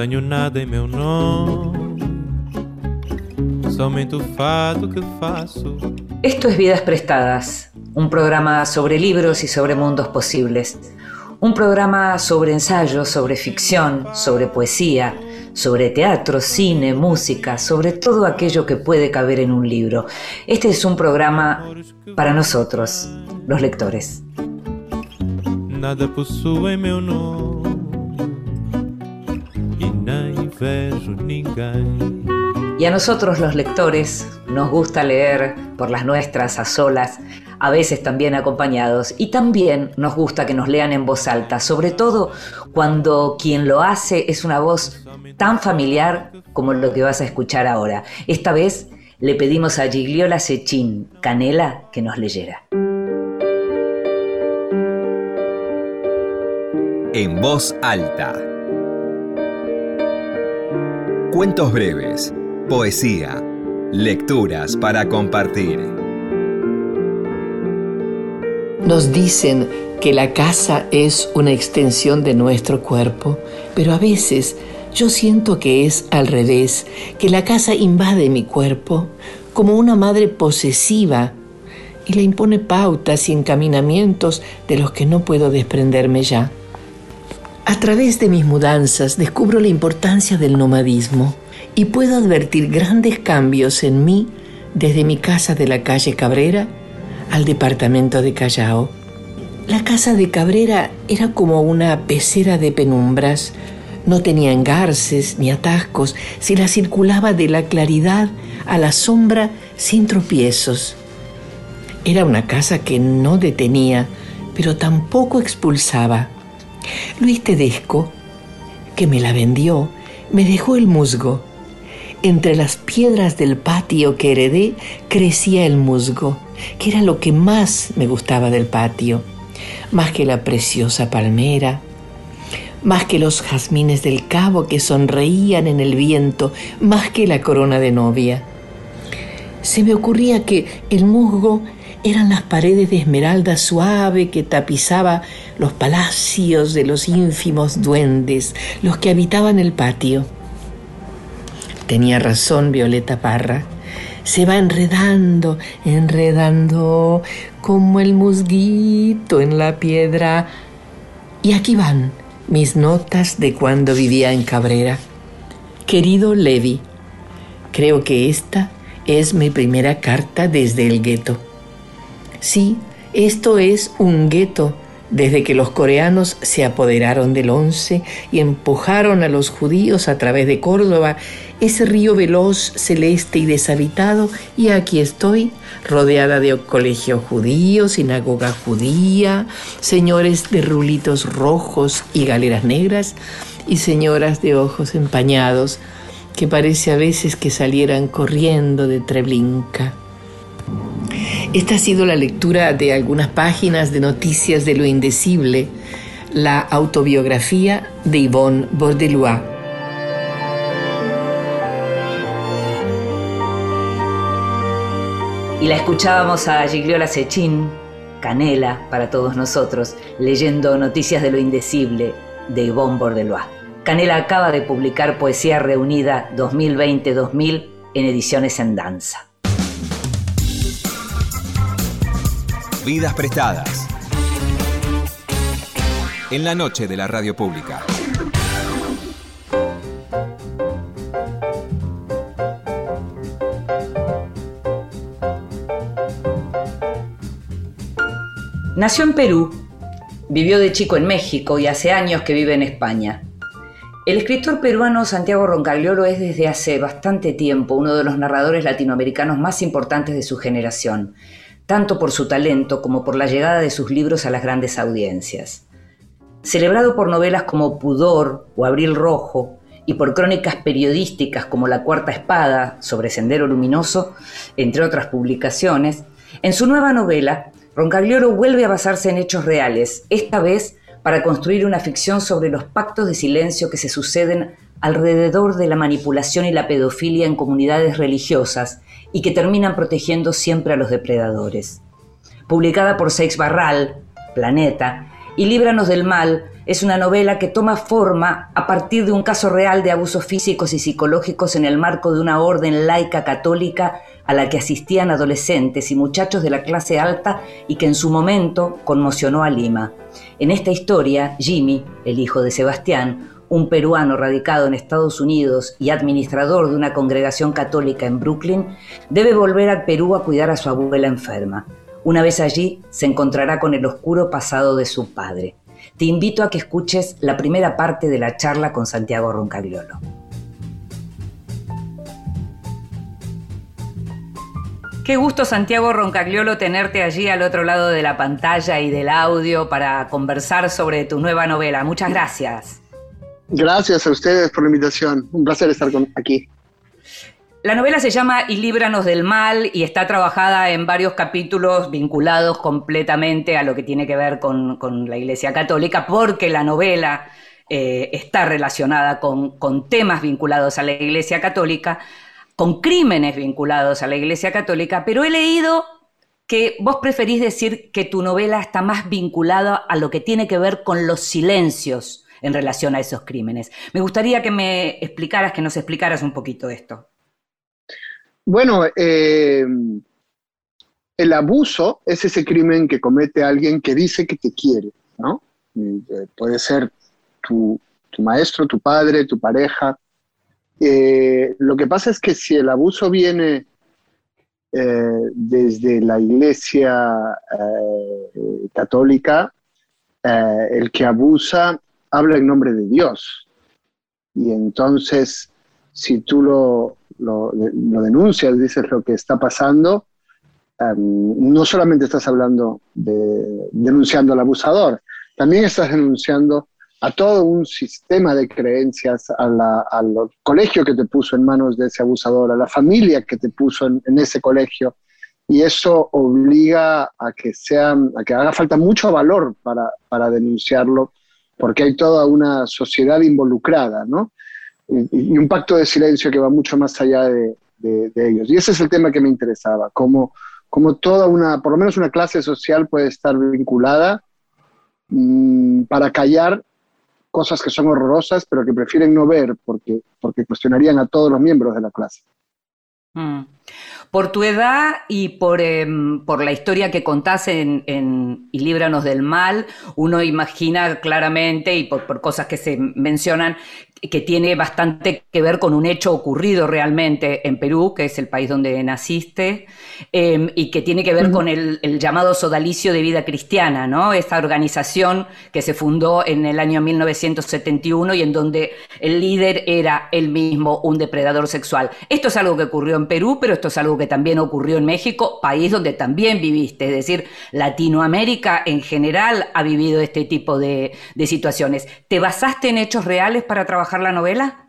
tenho nada em meu nome, somente o fato que faço. Esto es Vidas Prestadas, un programa sobre libros y sobre mundos posibles. Un programa sobre ensayos, sobre ficción, sobre poesía, sobre teatro, cine, música, sobre todo aquello que puede caber en un libro. Este es un programa para nosotros, los lectores. Nada possui meu nome. Y a nosotros los lectores nos gusta leer por las nuestras a solas, a veces también acompañados, y también nos gusta que nos lean en voz alta, sobre todo cuando quien lo hace es una voz tan familiar como lo que vas a escuchar ahora. Esta vez le pedimos a Gigliola Sechín Canela que nos leyera. En voz alta. Cuentos breves, poesía, lecturas para compartir. Nos dicen que la casa es una extensión de nuestro cuerpo, pero a veces yo siento que es al revés, que la casa invade mi cuerpo como una madre posesiva y le impone pautas y encaminamientos de los que no puedo desprenderme ya. A través de mis mudanzas descubro la importancia del nomadismo y puedo advertir grandes cambios en mí desde mi casa de la calle Cabrera al departamento de Callao. La casa de Cabrera era como una pecera de penumbras. No tenía engarces ni atascos, se la circulaba de la claridad a la sombra sin tropiezos. Era una casa que no detenía, pero tampoco expulsaba. Luis Tedesco, que me la vendió, me dejó el musgo. Entre las piedras del patio que heredé crecía el musgo, que era lo que más me gustaba del patio, más que la preciosa palmera, más que los jazmines del cabo que sonreían en el viento, más que la corona de novia. Se me ocurría que el musgo eran las paredes de esmeralda suave que tapizaba los palacios de los ínfimos duendes, los que habitaban el patio. Tenía razón Violeta Parra. Se va enredando, enredando como el musguito en la piedra. Y aquí van mis notas de cuando vivía en Cabrera. Querido Levi, creo que esta es mi primera carta desde el gueto. Sí, esto es un gueto desde que los coreanos se apoderaron del Once y empujaron a los judíos a través de Córdoba, ese río veloz, celeste y deshabitado, y aquí estoy, rodeada de colegio judío, sinagoga judía, señores de rulitos rojos y galeras negras, y señoras de ojos empañados, que parece a veces que salieran corriendo de Treblinka. Esta ha sido la lectura de algunas páginas de Noticias de lo Indecible, la autobiografía de Yvonne Bordelois. Y la escuchábamos a Gigliola Sechín, Canela para todos nosotros, leyendo Noticias de lo Indecible de Yvonne Bordelois. Canela acaba de publicar Poesía Reunida 2020-2000 en ediciones en danza. Vidas prestadas. En la noche de la radio pública. Nació en Perú, vivió de chico en México y hace años que vive en España. El escritor peruano Santiago Roncagliolo es desde hace bastante tiempo uno de los narradores latinoamericanos más importantes de su generación tanto por su talento como por la llegada de sus libros a las grandes audiencias. Celebrado por novelas como Pudor o Abril Rojo y por crónicas periodísticas como La Cuarta Espada sobre Sendero Luminoso, entre otras publicaciones, en su nueva novela, Roncagliolo vuelve a basarse en hechos reales, esta vez para construir una ficción sobre los pactos de silencio que se suceden alrededor de la manipulación y la pedofilia en comunidades religiosas y que terminan protegiendo siempre a los depredadores. Publicada por Seix Barral, Planeta, y Líbranos del Mal es una novela que toma forma a partir de un caso real de abusos físicos y psicológicos en el marco de una orden laica católica a la que asistían adolescentes y muchachos de la clase alta y que en su momento conmocionó a Lima. En esta historia, Jimmy, el hijo de Sebastián, un peruano radicado en Estados Unidos y administrador de una congregación católica en Brooklyn, debe volver al Perú a cuidar a su abuela enferma. Una vez allí, se encontrará con el oscuro pasado de su padre. Te invito a que escuches la primera parte de la charla con Santiago Roncagliolo. Qué gusto, Santiago Roncagliolo, tenerte allí al otro lado de la pantalla y del audio para conversar sobre tu nueva novela. Muchas gracias. Gracias a ustedes por la invitación. Un placer estar aquí. La novela se llama Y líbranos del mal y está trabajada en varios capítulos vinculados completamente a lo que tiene que ver con, la Iglesia Católica, porque la novela eh, está relacionada con, con temas vinculados a la Iglesia Católica con crímenes vinculados a la Iglesia Católica, pero he leído que vos preferís decir que tu novela está más vinculada a lo que tiene que ver con los silencios en relación a esos crímenes. Me gustaría que me explicaras, que nos explicaras un poquito esto. Bueno, eh, el abuso es ese crimen que comete alguien que dice que te quiere, ¿no? Eh, puede ser tu maestro, tu padre, tu pareja, eh, lo que pasa es que si el abuso viene desde la iglesia católica, el que abusa habla en nombre de Dios. Y entonces, si tú lo, lo, denuncias, dices lo que está pasando, no solamente estás hablando de denunciando al abusador, también estás denunciando a todo un sistema de creencias, al colegio que te puso en manos de ese abusador, a la familia que te puso en, ese colegio. Y eso obliga a que, sea, a que haga falta mucho valor para, denunciarlo, porque hay toda una sociedad involucrada, ¿no? Y, un pacto de silencio que va mucho más allá de, ellos. Y ese es el tema que me interesaba, cómo, cómo toda una, por lo menos una clase social puede estar vinculada mm, para callar cosas que son horrorosas, pero que prefieren no ver porque, porque cuestionarían a todos los miembros de la clase. Mm. Por tu edad y por, em, por, la historia que contás en, en, Y Líbranos del Mal, uno imagina claramente, y por, por, cosas que se mencionan, que tiene bastante que ver con un hecho ocurrido realmente en Perú, que es el país donde naciste, em, y que tiene que ver con el, llamado Sodalicio de Vida Cristiana, ¿no? Esta organización que se fundó en el año 1971 y en donde el líder era él mismo un depredador sexual. Esto es algo que ocurrió en Perú, pero esto es algo que también ocurrió en México, país donde también viviste, es decir, Latinoamérica en general ha vivido este tipo de, de situaciones. ¿Te basaste en hechos reales para trabajar la novela?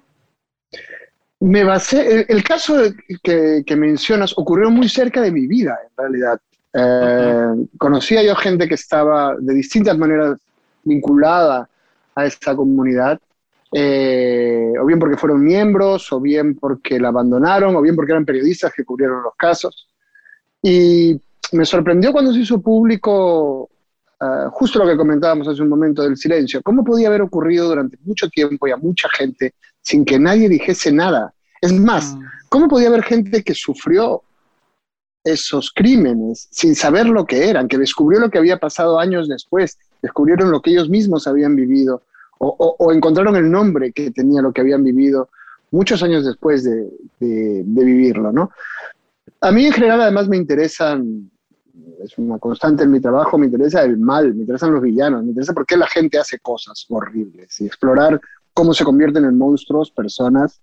Me basé, el, caso que, mencionas ocurrió muy cerca de mi vida, en realidad. Eh, conocía yo gente que estaba de distintas maneras vinculada a esta comunidad, eh, o bien porque fueron miembros, o bien porque la abandonaron, o bien porque eran periodistas que cubrieron los casos. Y me sorprendió cuando se hizo público Ah, justo lo que comentábamos hace un momento del silencio, ¿cómo podía haber ocurrido durante mucho tiempo y a mucha gente sin que nadie dijese nada? Es más, mm. ¿cómo podía haber gente que sufrió esos crímenes sin saber lo que eran, que descubrió lo que había pasado años después, descubrieron lo que ellos mismos habían vivido o, encontraron el nombre que tenía lo que habían vivido muchos años después de, de vivirlo, ¿no? A mí en general además me interesan es una constante en mi trabajo, me interesa el mal, me interesan los villanos, me interesa por qué la gente hace cosas horribles y explorar cómo se convierten en monstruos personas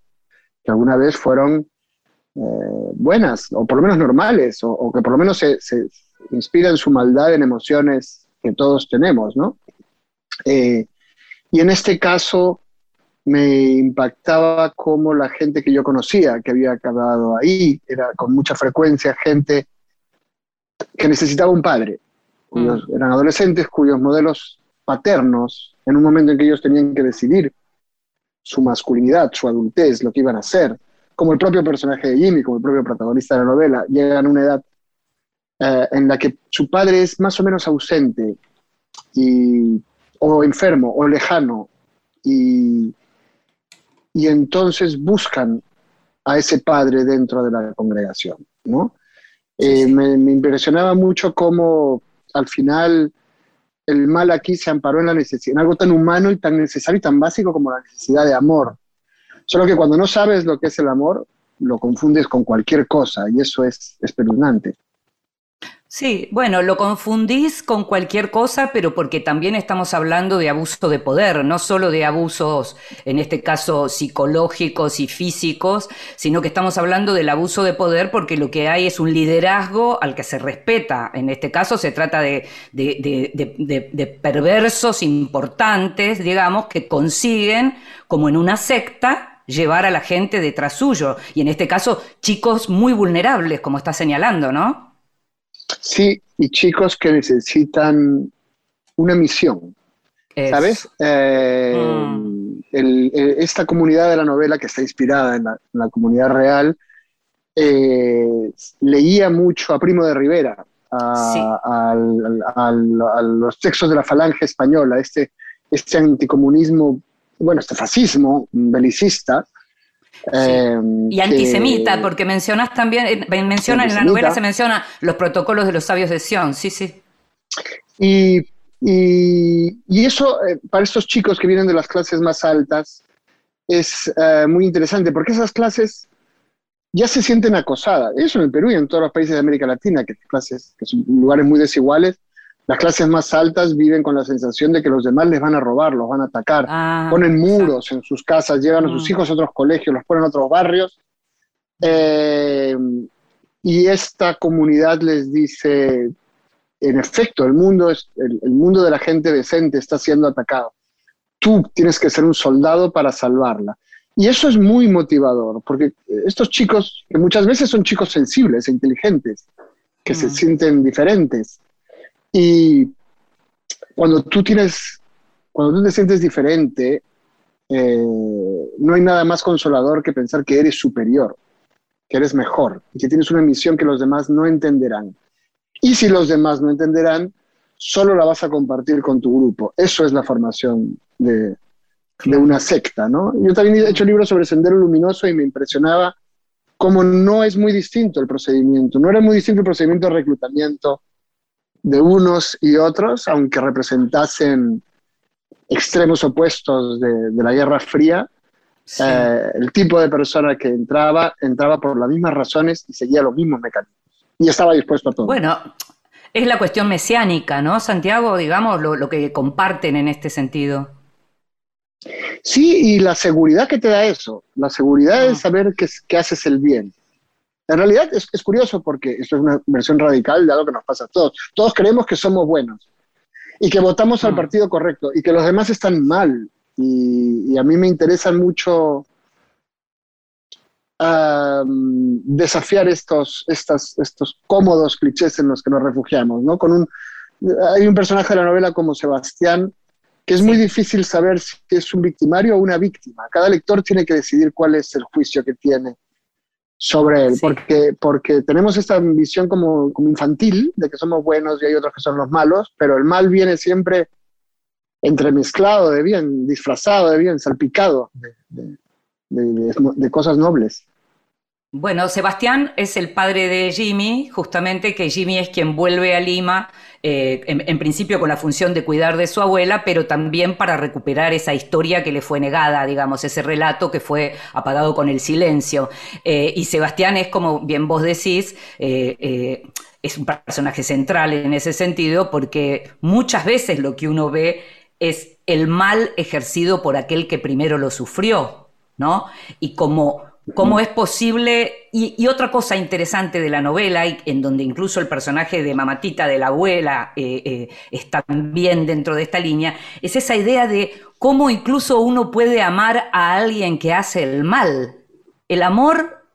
que alguna vez fueron eh, buenas o por lo menos normales o, que por lo menos se, inspiran su maldad en emociones que todos tenemos, ¿no? Eh, y en este caso me impactaba cómo la gente que yo conocía, que había acabado ahí, era con mucha frecuencia gente que necesitaba un padre, cuyos, mm. eran adolescentes cuyos modelos paternos en un momento en que ellos tenían que decidir su masculinidad, su adultez, lo que iban a hacer, como el propio personaje de Jimmy, como el propio protagonista de la novela, llegan a una edad eh, en la que su padre es más o menos ausente y, o enfermo o lejano y, y entonces buscan a ese padre dentro de la congregación, ¿no? Eh, me, impresionaba mucho cómo al final el mal aquí se amparó en la necesidad, en algo tan humano y tan necesario y tan básico como la necesidad de amor. Solo que cuando no sabes lo que es el amor, lo confundes con cualquier cosa y eso es espeluznante. Sí, bueno, lo confundís con cualquier cosa, pero porque también estamos hablando de abuso de poder, no solo de abusos, en este caso, psicológicos y físicos, sino que estamos hablando del abuso de poder porque lo que hay es un liderazgo al que se respeta. En este caso se trata de, de perversos importantes, digamos, que consiguen, como en una secta, llevar a la gente detrás suyo. Y en este caso, chicos muy vulnerables, como está señalando, ¿no? Sí, y chicos que necesitan una misión. ¿Sabes? Eh, mm. esta comunidad de la novela que está inspirada en la, comunidad real eh, leía mucho a Primo de Rivera, a, los textos de la falange española, este, este anticomunismo, bueno, este fascismo belicista, Em, y antisemita, porque mencionas también, eh, menciona en la novela se menciona los protocolos de los sabios de Sion, sí, sí. Y, y, eso eh, para estos chicos que vienen de las clases más altas es eh, muy interesante, porque esas clases ya se sienten acosadas. Eso en el Perú y en todos los países de América Latina, que, clases, que son lugares muy desiguales, las clases más altas viven con la sensación de que los demás les van a robar, los van a atacar, ah, ponen muros en sus casas, llevan a sus mm. hijos a otros colegios, los ponen a otros barrios. Eh, y esta comunidad les dice, en efecto, el mundo, es, el, mundo de la gente decente está siendo atacado. Tú tienes que ser un soldado para salvarla. Y eso es muy motivador, porque estos chicos, que muchas veces son chicos sensibles e inteligentes, que se mm. sienten diferentes, y cuando tú tienes, cuando tú te sientes diferente, eh, no hay nada más consolador que pensar que eres superior, que eres mejor y que tienes una misión que los demás no entenderán. Y si los demás no entenderán, solo la vas a compartir con tu grupo. Eso es la formación de, de una secta, ¿no? Yo también he hecho libros sobre Sendero Luminoso y me impresionaba cómo no es muy distinto el procedimiento. No era muy distinto el procedimiento de reclutamiento de unos y otros, aunque representasen extremos opuestos de, la Guerra Fría, eh, el tipo de persona que entraba, entraba por las mismas razones y seguía los mismos mecanismos. Y estaba dispuesto a todo. Bueno, es la cuestión mesiánica, ¿no, Santiago? Digamos, lo, que comparten en este sentido. Sí, y la seguridad que te da eso, la seguridad de ah. saber que, que haces el bien. En realidad es, curioso porque esto es una versión radical de algo que nos pasa a todos. Todos creemos que somos buenos y que votamos al mm. partido correcto y que los demás están mal. Y, a mí me interesa mucho desafiar estos, estos cómodos clichés en los que nos refugiamos. ¿no? Con un, hay un personaje de la novela como Sebastián que es muy difícil saber si es un victimario o una víctima. Cada lector tiene que decidir cuál es el juicio que tiene sobre él, porque, porque tenemos esta visión como, como, infantil de que somos buenos y hay otros que son los malos, pero el mal viene siempre entremezclado de bien, disfrazado de bien, salpicado de, de cosas nobles. Bueno, Sebastián es el padre de Jimmy, justamente que Jimmy es quien vuelve a Lima, eh, en, principio con la función de cuidar de su abuela, pero también para recuperar esa historia que le fue negada, digamos, ese relato que fue apagado con el silencio. Eh, y Sebastián es, como bien vos decís, eh, es un personaje central en ese sentido, porque muchas veces lo que uno ve es el mal ejercido por aquel que primero lo sufrió, ¿no? Y como cómo es posible, y, otra cosa interesante de la novela, en donde incluso el personaje de Mamatita, de la abuela, eh, eh, está bien dentro de esta línea, es esa idea de cómo incluso uno puede amar a alguien que hace el mal. El amor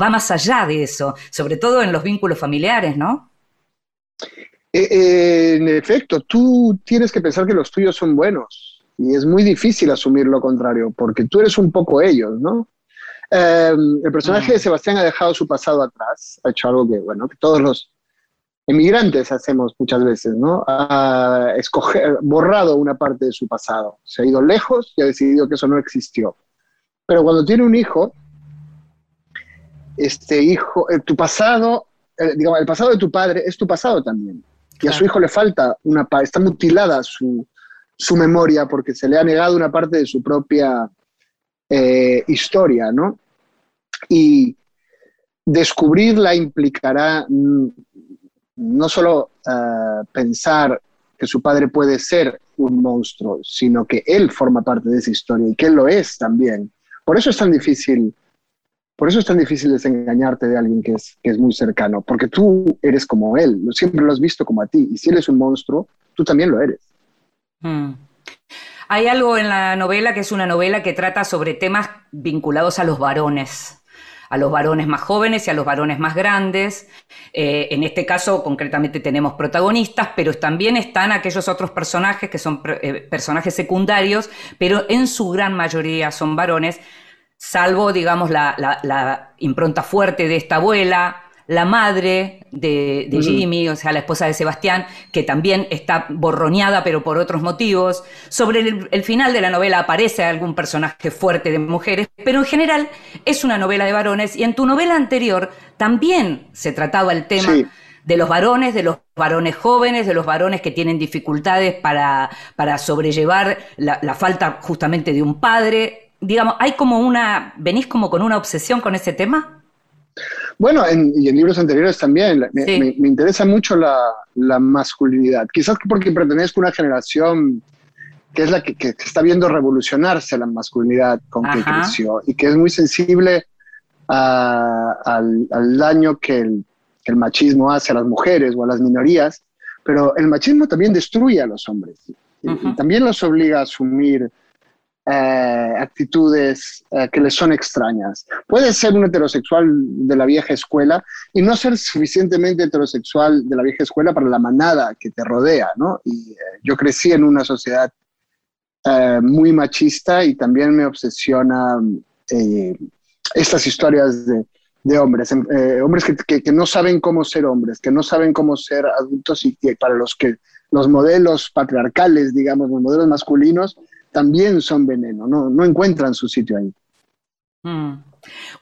va más allá de eso, sobre todo en los vínculos familiares, ¿no? Eh, en efecto, tú tienes que pensar que los tuyos son buenos y es muy difícil asumir lo contrario porque tú eres un poco ellos, ¿no? Em, el personaje de Sebastián ha dejado su pasado atrás, ha hecho algo que, bueno, que todos los emigrantes hacemos muchas veces, ¿no? Ha escoger, borrado una parte de su pasado, se ha ido lejos y ha decidido que eso no existió. Pero cuando tiene un hijo, este hijo, eh, tu pasado, eh, digamos, el pasado de tu padre es tu pasado también. Y a su hijo le falta una parte, está mutilada su, su memoria porque se le ha negado una parte de su propia eh, historia, ¿no? Y descubrirla implicará mm, no solo eh, pensar que su padre puede ser un monstruo, sino que él forma parte de esa historia y que él lo es también. Por eso es tan difícil, por eso es tan difícil desengañarte de alguien que es, que es muy cercano, porque tú eres como él, siempre lo has visto como a ti, y si él es un monstruo, tú también lo eres. Mm. Hay algo en la novela que es una novela que trata sobre temas vinculados a los varones a los varones más jóvenes y a los varones más grandes. Eh, en este caso, concretamente, tenemos protagonistas, pero también están aquellos otros personajes que son eh, personajes secundarios, pero en su gran mayoría son varones, salvo, digamos, la impronta fuerte de esta abuela, la madre de, Jimmy, o sea, la esposa de Sebastián, que también está borroneada, pero por otros motivos. Sobre el, final de la novela aparece algún personaje fuerte de mujeres, pero en general es una novela de varones y en tu novela anterior también se trataba el tema. de los varones, de los varones jóvenes, de los varones que tienen dificultades para, para sobrellevar la, la, falta justamente de un padre. Digamos, hay como una, venís como con una obsesión con ese tema. Bueno, y en libros anteriores también. Me, interesa mucho la, masculinidad. Quizás porque pertenezco a una generación que es la que, está viendo revolucionarse la masculinidad con que creció y que es muy sensible al, daño que el, machismo hace a las mujeres o a las minorías, pero el machismo también destruye a los hombres y también los obliga a asumir eh, actitudes eh, que les son extrañas. Puede ser un heterosexual de la vieja escuela y no ser suficientemente heterosexual de la vieja escuela para la manada que te rodea, ¿no? Y eh, yo crecí en una sociedad muy machista y también me obsesiona estas historias de, hombres, hombres que, que, no saben cómo ser hombres, que no saben cómo ser adultos y que para los que los modelos patriarcales, digamos, los modelos masculinos, también son veneno, no, encuentran su sitio ahí. Mm.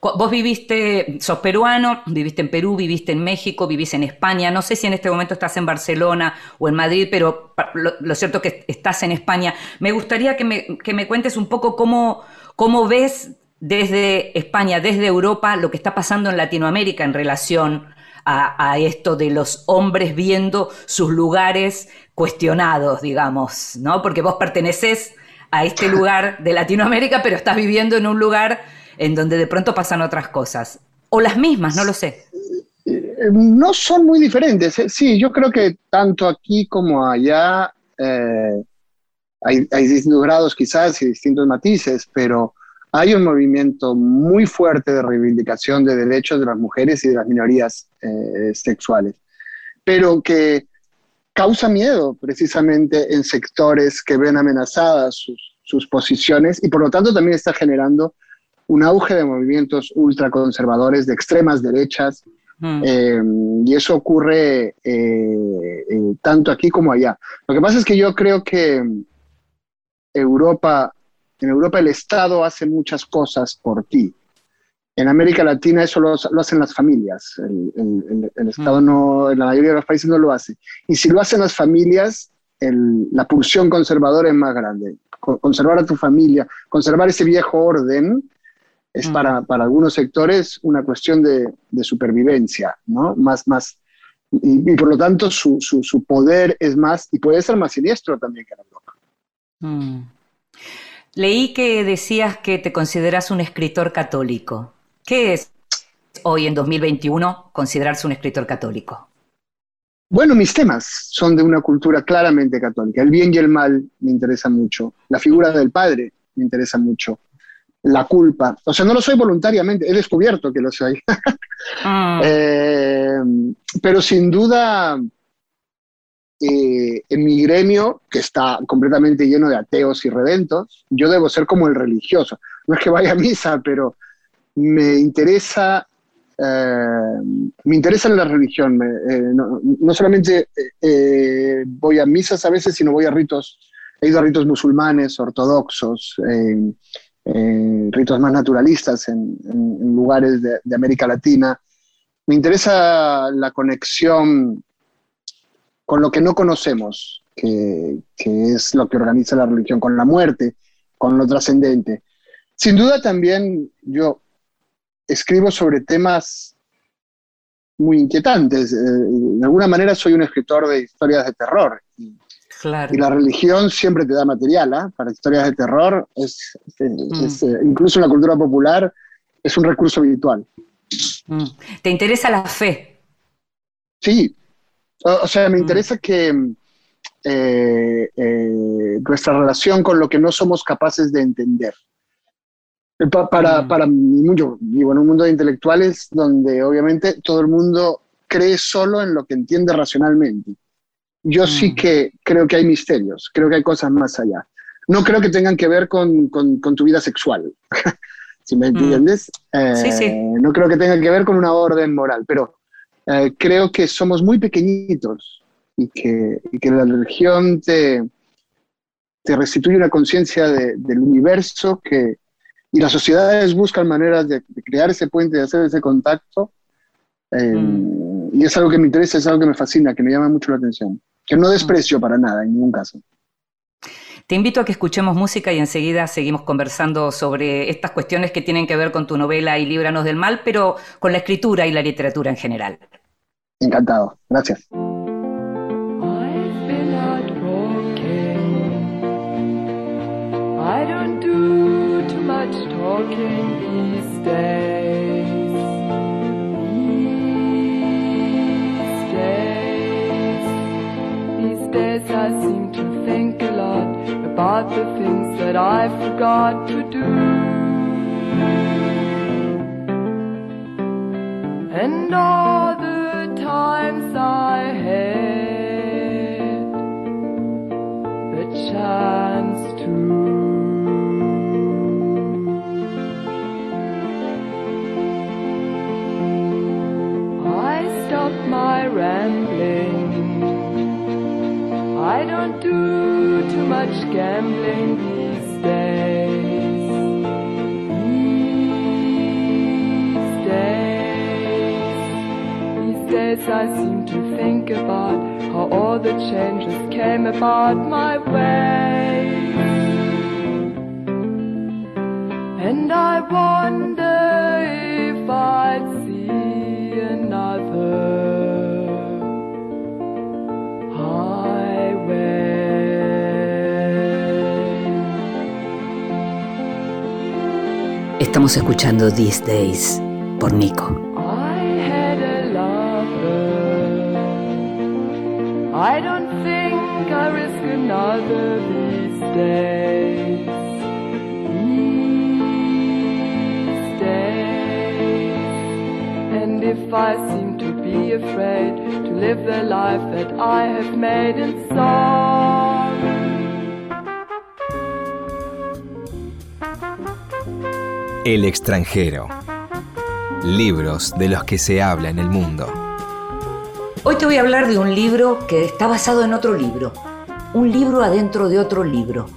Vos viviste, sos peruano, viviste en Perú, viviste en México, vivís en España. No sé si en este momento estás en Barcelona o en Madrid, pero lo, cierto es que estás en España. Me gustaría que me, cuentes un poco cómo, cómo ves desde España, desde Europa, lo que está pasando en Latinoamérica en relación a, a, esto de los hombres viendo sus lugares cuestionados, digamos, ¿no? Porque vos pertenecés a este lugar de Latinoamérica, pero estás viviendo en un lugar en donde de pronto pasan otras cosas. O las mismas, no lo sé. Eh, no son muy diferentes. ¿eh? Sí, yo creo que tanto aquí como allá eh, hay, distintos grados quizás y distintos matices, pero hay un movimiento muy fuerte de reivindicación de derechos de las mujeres y de las minorías sexuales, pero que causa miedo precisamente en sectores que ven amenazadas sus, posiciones y por lo tanto también está generando un auge de movimientos ultraconservadores de extremas derechas mm. eh, y eso ocurre eh, eh, tanto aquí como allá. Lo que pasa es que yo creo que Europa, en Europa el Estado hace muchas cosas por ti. En América Latina eso lo, hacen las familias. El, Estado mm. no, en la mayoría de los países no lo hace. Y si lo hacen las familias, la pulsión conservadora es más grande. Conservar a tu familia, conservar ese viejo orden, es para, para, algunos sectores una cuestión de, supervivencia, ¿no? Más, más, y, por lo tanto su, su, poder es más, y puede ser más siniestro también que en Europa. Mm. Leí que decías que te consideras un escritor católico. ¿Qué es hoy en 2021 considerarse un escritor católico? Bueno, mis temas son de una cultura claramente católica. El bien y el mal me interesa mucho. La figura del padre me interesa mucho. La culpa. O sea, no lo soy voluntariamente, he descubierto que lo soy. Ah. Eh, pero sin duda eh, en mi gremio, que está completamente lleno de ateos y redentos, yo debo ser como el religioso. No es que vaya a misa, pero me interesa, eh, me interesa la religión. Eh, no, solamente voy a misas a veces, sino voy a ritos, he ido a ritos musulmanes, ortodoxos, ritos más naturalistas en, lugares de, de América Latina. Me interesa la conexión con lo que no conocemos, que, es lo que organiza la religión, con la muerte, con lo trascendente. Sin duda también yo escribo sobre temas muy inquietantes. Eh, de alguna manera soy un escritor de historias de terror. Y, la religión siempre te da material ¿ah? para historias de terror. Es, mm. eh, incluso en la cultura popular es un recurso habitual. Mm. ¿Te interesa la fe? Sí, o, sea, me mm. interesa que eh, eh, nuestra relación con lo que no somos capaces de entender. Eh, para, mm. para yo vivo en un mundo de intelectuales donde obviamente todo el mundo cree solo en lo que entiende racionalmente. Yo sí mm. que creo que hay misterios, creo que hay cosas más allá. No creo que tengan que ver con, con, tu vida sexual, si me entiendes. sí, sí. No creo que tengan que ver con una orden moral, pero eh, creo que somos muy pequeñitos y que, que la religión te, te restituye una conciencia del universo que, y las sociedades buscan maneras de, crear ese puente, de hacer ese contacto. Eh, mm. Y es algo que me interesa, es algo que me fascina, que me llama mucho la atención, que no desprecio para nada, en ningún caso. Te invito a que escuchemos música y enseguida seguimos conversando sobre estas cuestiones que tienen que ver con tu novela y Líbranos del Mal, pero con la escritura y la literatura en general. Encantado, gracias. Much talking these days. These days, these days I seem to think a lot about the things that I forgot to do. And all the times I had the chance rambling. I don't do too much gambling these days. These days these days I seem to think about how all the changes came about my way. And I wonder if I'd see another Estamos escuchando These Days por Nico. I don't think I risk another these days. These days. And if I seem to be afraid to live the life that I have made in song. El extranjero. Libros de los que se habla en el mundo. Hoy te voy a hablar de un libro que está basado en otro libro, un libro adentro de otro libro.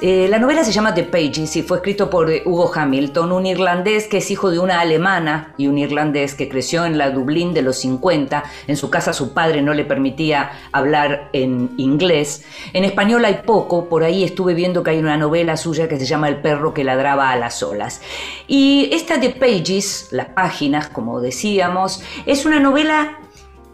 Eh, la novela se llama The Pages y fue escrito por eh, Hugo Hamilton, un irlandés que es hijo de una alemana y un irlandés que creció en la Dublín de los 50. En su casa su padre no le permitía hablar en inglés. En español hay poco, por ahí estuve viendo que hay una novela suya que se llama El perro que ladraba a las olas. Y esta The Pages, las páginas, como decíamos, es una novela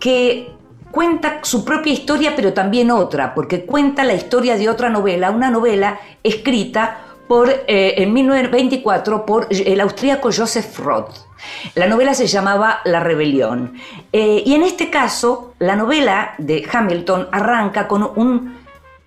que cuenta su propia historia, pero también otra, porque cuenta la historia de otra novela, una novela escrita por, eh, en 1924 por el austríaco Joseph Roth. La novela se llamaba La Rebelión. Eh, y en este caso, la novela de Hamilton arranca con un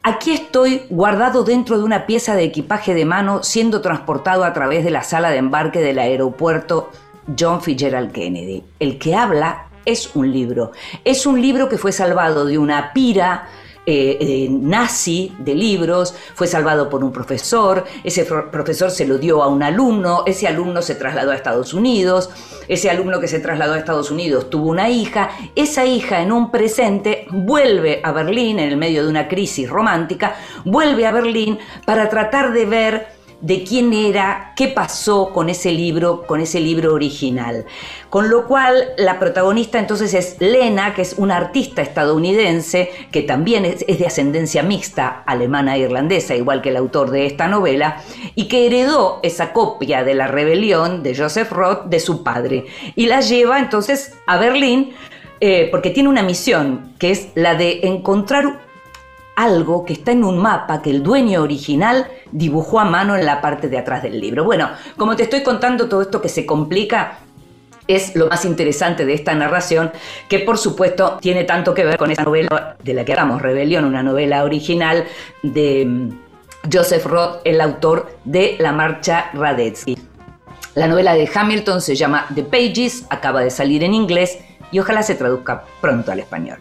Aquí estoy guardado dentro de una pieza de equipaje de mano siendo transportado a través de la sala de embarque del aeropuerto John Fitzgerald Kennedy. El que habla es un libro. Es un libro que fue salvado de una pira eh, eh, nazi de libros, fue salvado por un profesor, ese profesor se lo dio a un alumno, ese alumno se trasladó a Estados Unidos, ese alumno que se trasladó a Estados Unidos tuvo una hija, esa hija en un presente vuelve a Berlín en el medio de una crisis romántica, vuelve a Berlín para tratar de ver de quién era, qué pasó con ese libro, con ese libro original. Con lo cual la protagonista entonces es Lena, que es una artista estadounidense que también es, de ascendencia mixta, alemana e irlandesa, igual que el autor de esta novela, y que heredó esa copia de la rebelión de Joseph Roth de su padre. Y la lleva entonces a Berlín eh, porque tiene una misión, que es la de encontrar algo que está en un mapa que el dueño original dibujó a mano en la parte de atrás del libro. Bueno, como te estoy contando todo esto que se complica, es lo más interesante de esta narración, que por supuesto tiene tanto que ver con esa novela de la que hablamos, Rebelión, una novela original de mm, Joseph Roth, el autor de La Marcha Radetzky. La novela de Hamilton se llama The Pages, acaba de salir en inglés y ojalá se traduzca pronto al español.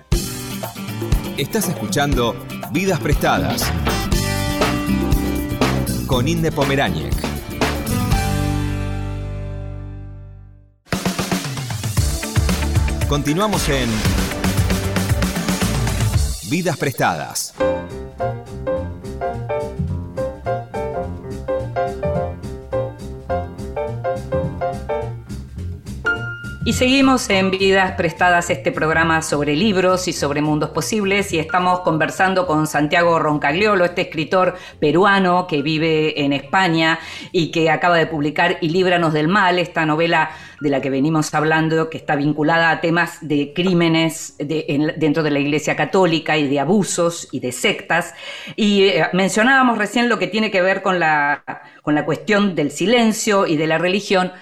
Estás escuchando Vidas Prestadas con Inde Pomeráñez. Continuamos en Vidas Prestadas. Y seguimos en Vidas Prestadas, este programa sobre libros y sobre mundos posibles, y estamos conversando con Santiago Roncagliolo, este escritor peruano que vive en España y que acaba de publicar Y Líbranos del Mal, esta novela de la que venimos hablando, que está vinculada a temas de crímenes dentro de la Iglesia Católica y de abusos y de sectas. Y eh, mencionábamos recién lo que tiene que ver con la, con la cuestión del silencio y de la religión.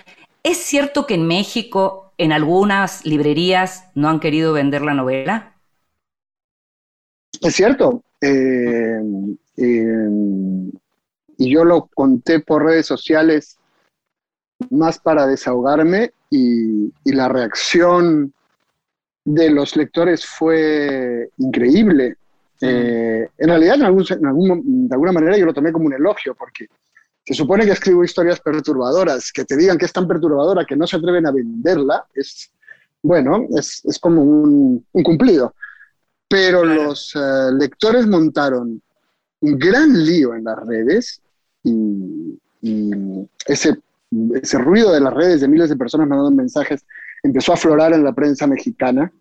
¿Es cierto que en México en algunas librerías no han querido vender la novela? Es cierto. Eh, eh, y yo lo conté por redes sociales más para desahogarme y, la reacción de los lectores fue increíble. Eh, en realidad, de alguna manera yo lo tomé como un elogio, porque se supone que escribo historias perturbadoras, que te digan que es tan perturbadora que no se atreven a venderla, es, bueno, es, como un, cumplido. Pero los eh, lectores montaron un gran lío en las redes y, ese, ese ruido de las redes de miles de personas mandando mensajes empezó a aflorar en la prensa mexicana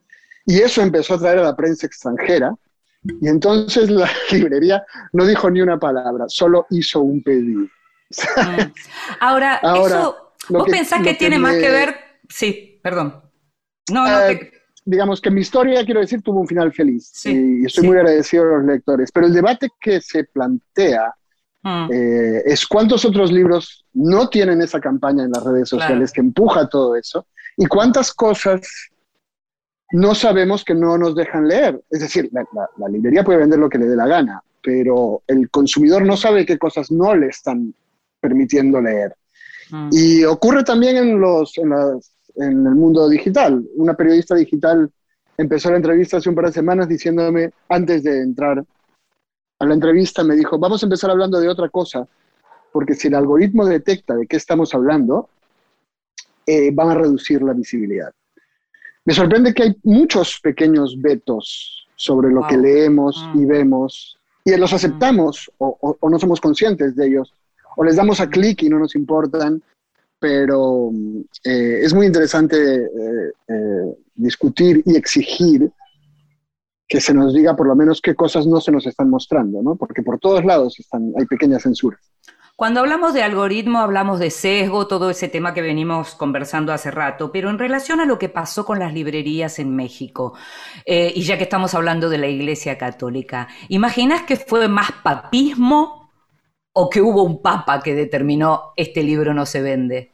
y eso empezó a traer a la prensa extranjera. Y entonces la librería no dijo ni una palabra, solo hizo un pedido. Mm. Ahora, eso, ¿vos pensás que, tiene más que ver? Sí, perdón. No, no, eh, Digamos que mi historia, quiero decir, tuvo un final feliz y estoy muy agradecido a los lectores, pero el debate que se plantea mm. eh, es cuántos otros libros no tienen esa campaña en las redes sociales que empuja todo eso y cuántas cosas no sabemos que no nos dejan leer. Es decir, la librería puede vender lo que le dé la gana, pero el consumidor no sabe qué cosas no le están permitiendo leer. Mm. Y ocurre también en, los, en, el mundo digital. Una periodista digital empezó la entrevista hace un par de semanas diciéndome, antes de entrar a la entrevista, me dijo, vamos a empezar hablando de otra cosa, porque si el algoritmo detecta de qué estamos hablando, eh, van a reducir la visibilidad. Me sorprende que hay muchos pequeños vetos sobre lo que leemos y mm. vemos, y los aceptamos o, o, no somos conscientes de ellos, o les damos a clic y no nos importan, pero eh, es muy interesante eh, eh, discutir y exigir que se nos diga por lo menos qué cosas no se nos están mostrando, ¿no? porque por todos lados están, hay pequeñas censuras. Cuando hablamos de algoritmo, hablamos de sesgo, todo ese tema que venimos conversando hace rato, pero en relación a lo que pasó con las librerías en México, y ya que estamos hablando de la Iglesia Católica, ¿imaginas que fue más papismo o que hubo un papa que determinó este libro no se vende?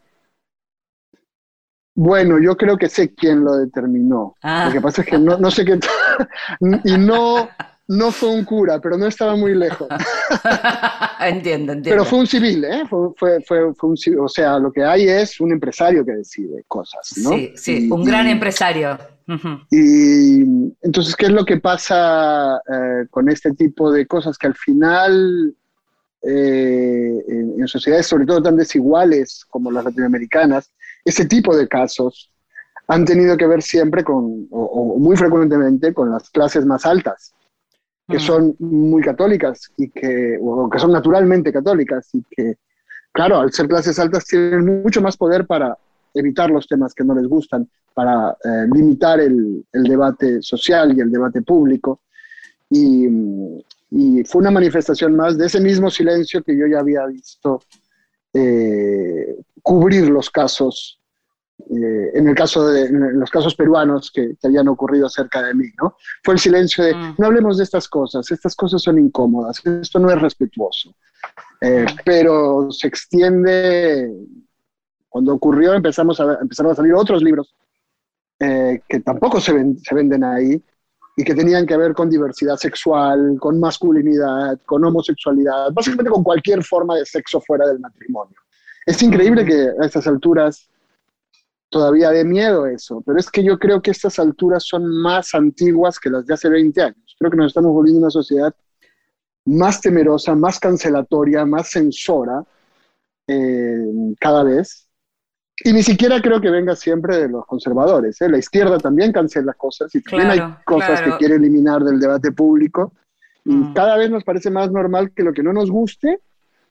Bueno, yo creo que sé quién lo determinó. Ah. Lo que pasa es que no, sé qué. y no, no fue un cura, pero no estaba muy lejos. entiendo, entiendo. Pero fue un civil, ¿eh? Fue, fue, un civil. O sea, lo que hay es un empresario que decide cosas, ¿no? Sí, sí, un gran empresario. Y entonces, ¿qué es lo que pasa eh, con este tipo de cosas? Que al final, eh, en, sociedades sobre todo tan desiguales como las latinoamericanas, ese tipo de casos han tenido que ver siempre con, o, muy frecuentemente, con las clases más altas, que son muy católicas y que, o que son naturalmente católicas y que, claro, al ser clases altas tienen mucho más poder para evitar los temas que no les gustan, para eh, limitar el, el, debate social y el debate público. Y, y, fue una manifestación más de ese mismo silencio que yo ya había visto eh, cubrir los casos, eh, en el caso de en los casos peruanos que, que, habían ocurrido cerca de mí, ¿no? Fue el silencio de, mm. no hablemos de estas cosas, estas cosas son incómodas, esto no es respetuoso. pero se extiende cuando ocurrió empezamos a, empezaron a salir otros libros eh, que tampoco se, se venden ahí y que tenían que ver con diversidad sexual, con masculinidad, con homosexualidad, básicamente con cualquier forma de sexo fuera del matrimonio. Es increíble que a estas alturas todavía dé miedo eso, pero es que yo creo que estas alturas son más antiguas que las de hace 20 años. Creo que nos estamos volviendo una sociedad más temerosa, más cancelatoria, más censora eh, cada vez. Y ni siquiera creo que venga siempre de los conservadores. ¿eh? La izquierda también cancela cosas y también hay cosas que quiere eliminar del debate público. Y mm. cada vez nos parece más normal que lo que no nos guste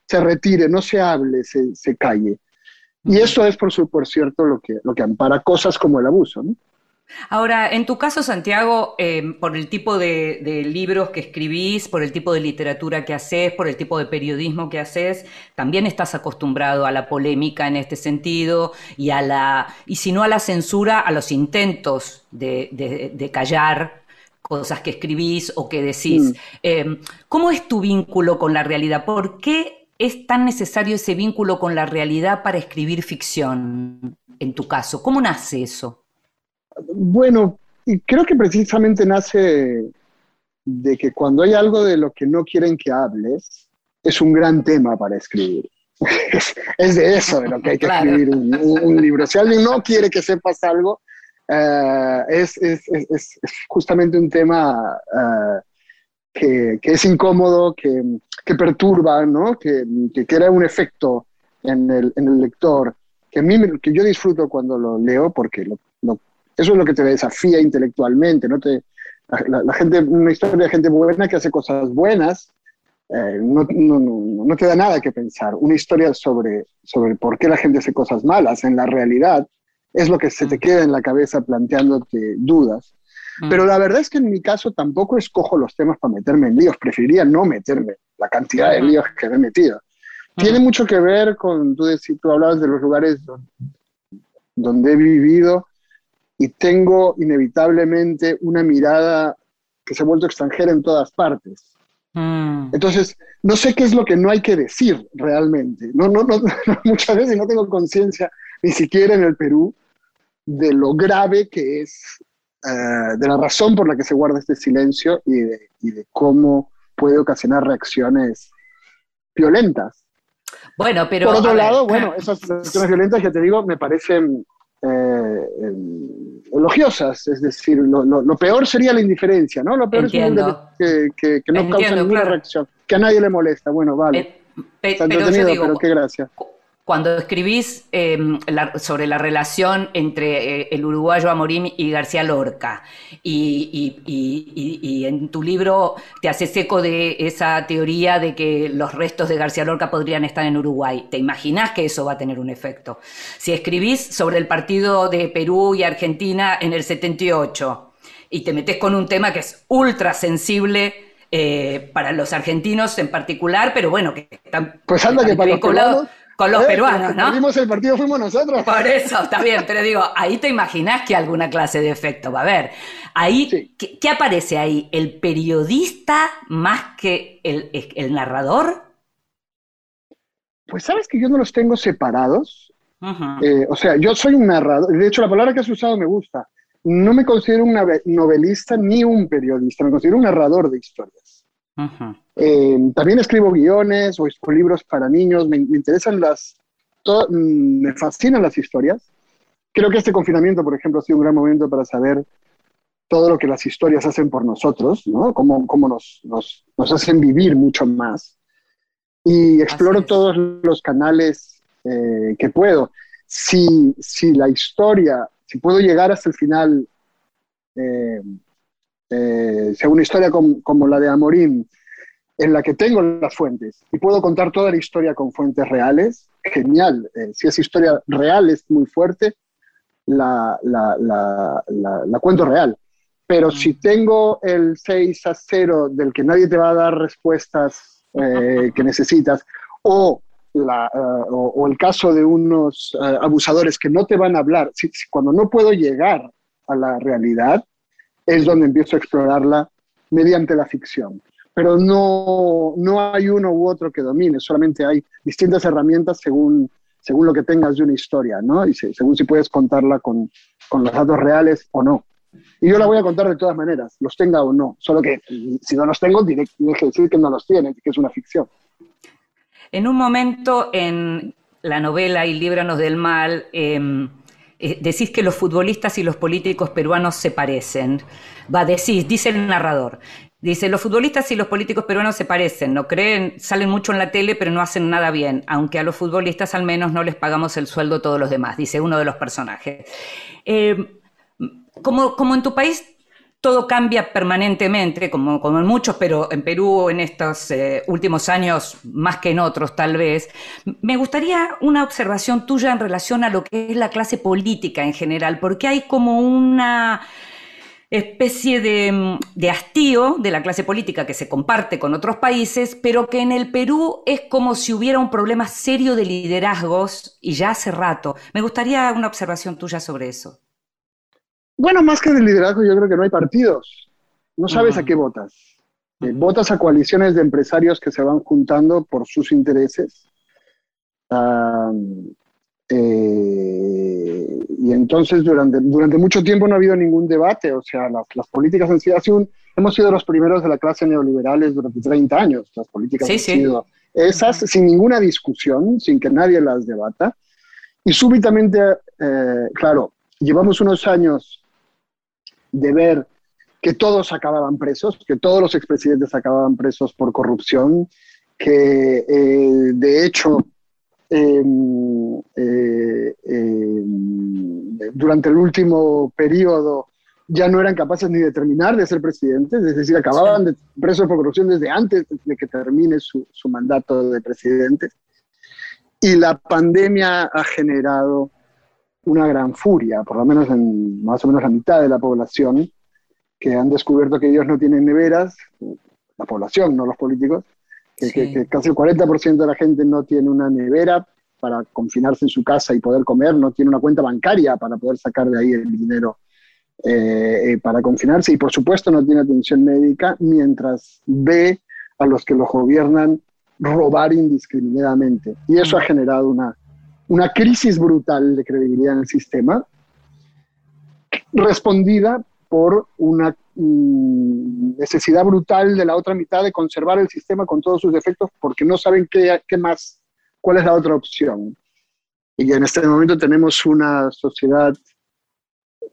se retire, no se hable, se, se calle. Y eso es, por, su, por cierto, lo que, lo que ampara cosas como el abuso. ¿no? Ahora, en tu caso, Santiago, em, por el tipo de, libros que escribís, por el tipo de literatura que haces, por el tipo de periodismo que haces, también estás acostumbrado a la polémica en este sentido y a la, y si no a la censura, a los intentos de, callar cosas que escribís o que decís. Mm. Em, ¿Cómo es tu vínculo con la realidad? ¿Por qué es tan necesario ese vínculo con la realidad para escribir ficción, en tu caso? ¿Cómo nace eso? Bueno, y creo que precisamente nace de que cuando hay algo de lo que no quieren que hables, es un gran tema para escribir. es, de eso de lo que hay que escribir un, libro. Si alguien no quiere que sepas algo, eh, es, es, es, justamente un tema uh, que, que, es incómodo, que, que perturba, ¿no? que, que, crea un efecto en el, en el lector, que, a mí, que yo disfruto cuando lo leo porque lo, lo eso es lo que te desafía intelectualmente, ¿no? Te, la, gente, una historia de gente buena que hace cosas buenas, eh, no, no, no, te da nada que pensar. Una historia sobre, sobre por qué la gente hace cosas malas en la realidad es lo que se te queda en la cabeza planteándote dudas. Pero la verdad es que en mi caso tampoco escojo los temas para meterme en líos, preferiría no meterme la cantidad de líos que me he metido. Tiene mucho que ver con, tú, tú hablabas de los lugares donde, donde he vivido, y tengo inevitablemente una mirada que se ha vuelto extranjera en todas partes. Mm. Entonces, no sé qué es lo que no hay que decir realmente. No, no, no, muchas veces no tengo conciencia, ni siquiera en el Perú, de lo grave que es, eh, de la razón por la que se guarda este silencio y de, y de cómo puede ocasionar reacciones violentas. Bueno, pero. Por otro lado, bueno, esas reacciones violentas que te digo me parecen eh, elogiosas, es decir, lo, peor sería la indiferencia, ¿no? Lo peor es que, que, no causa ninguna reacción, que a nadie le molesta. Bueno, vale. pero, pero qué gracia cuando escribís em, sobre la relación entre eh, el uruguayo Amorim y García Lorca, y, en tu libro te haces eco de esa teoría de que los restos de García Lorca podrían estar en Uruguay, ¿te imaginas que eso va a tener un efecto? Si escribís sobre el partido de Perú y Argentina en el 78 y te metes con un tema que es ultra sensible, eh, para los argentinos en particular, pero bueno, que están... Pues anda que para los con los eh, peruanos, ¿no? Vimos el partido, fuimos nosotros. Por eso, está bien, pero digo, ahí te imaginas que alguna clase de efecto va a haber. Ahí, ¿qué, aparece ahí? ¿El periodista más que el, narrador? Pues sabes que yo no los tengo separados. Eh, o sea, yo soy un narrador. De hecho, la palabra que has usado me gusta. No me considero un novelista ni un periodista, me considero un narrador de historias. Eh, también escribo guiones o, libros para niños, me, interesan las, me fascinan las historias, creo que este confinamiento, por ejemplo, ha sido un gran momento para saber todo lo que las historias hacen por nosotros, ¿no? Cómo, cómo nos, nos, nos hacen vivir mucho más. Y exploro todos los canales eh, que puedo. Si, si la historia, si puedo llegar hasta el final, eh, eh, sea una historia como, como la de Amorín, en la que tengo las fuentes y puedo contar toda la historia con fuentes reales, genial. Eh, si esa historia real es muy fuerte, la, la, la, la, cuento real. Pero si mm. tengo el 6 a 0 del que nadie te va a dar respuestas eh, que necesitas, o, la, eh, o, el caso de unos abusadores que no te van a hablar, si, cuando no puedo llegar a la realidad, es donde empiezo a explorarla mediante la ficción pero no, no hay uno u otro que domine, solamente hay distintas herramientas según, según lo que tengas de una historia, ¿no? Y según si puedes contarla con, con los datos reales o no. Y yo la voy a contar de todas maneras, los tenga o no. Solo que si no los tengo, tienes que decir que no los tiene, que es una ficción. En un momento en la novela Y líbranos del mal, em, eh, decís que los futbolistas y los políticos peruanos se parecen. Va, decís, dice el narrador, Dice, los futbolistas y los políticos peruanos se parecen, no creen, salen mucho en la tele, pero no hacen nada bien, aunque a los futbolistas al menos no les pagamos el sueldo todos los demás, dice uno de los personajes. Eh, como, como en tu país todo cambia permanentemente, como, en muchos, pero en Perú en estos eh, últimos años más que en otros tal vez. Me gustaría una observación tuya en relación a lo que es la clase política en general, porque hay como una especie de, de, hastío de la clase política que se comparte con otros países, pero que en el Perú es como si hubiera un problema serio de liderazgos y ya hace rato. Me gustaría una observación tuya sobre eso. Bueno, más que de liderazgo, yo creo que no hay partidos. No sabes a qué votas. Eh, votas a coaliciones de empresarios que se van juntando por sus intereses. Eh, y entonces durante, durante mucho tiempo no ha habido ningún debate, o sea, las, las políticas han sido, hemos sido los primeros de la clase neoliberales durante 30 años, las políticas han sido esas sin ninguna discusión, sin que nadie las debata, y súbitamente, eh, claro, llevamos unos años de ver que todos acababan presos, que todos los expresidentes acababan presos por corrupción, que eh, de hecho Em, eh, em, durante el último periodo ya no eran capaces ni de terminar de ser presidentes, es decir, acababan de presos por corrupción desde antes de que termine su, su mandato de presidente. Y la pandemia ha generado una gran furia, por lo menos en más o menos la mitad de la población, que han descubierto que ellos no tienen neveras, la población, no los políticos, que, casi el 40% de la gente no tiene una nevera para confinarse en su casa y poder comer, no tiene una cuenta bancaria para poder sacar de ahí el dinero eh, eh, para confinarse y por supuesto no tiene atención médica mientras ve a los que lo gobiernan robar indiscriminadamente. Y eso ha generado una, una crisis brutal de credibilidad en el sistema, respondida por una mm, necesidad brutal de la otra mitad de conservar el sistema con todos sus defectos porque no saben qué, qué más, cuál es la otra opción. Y en este momento tenemos una sociedad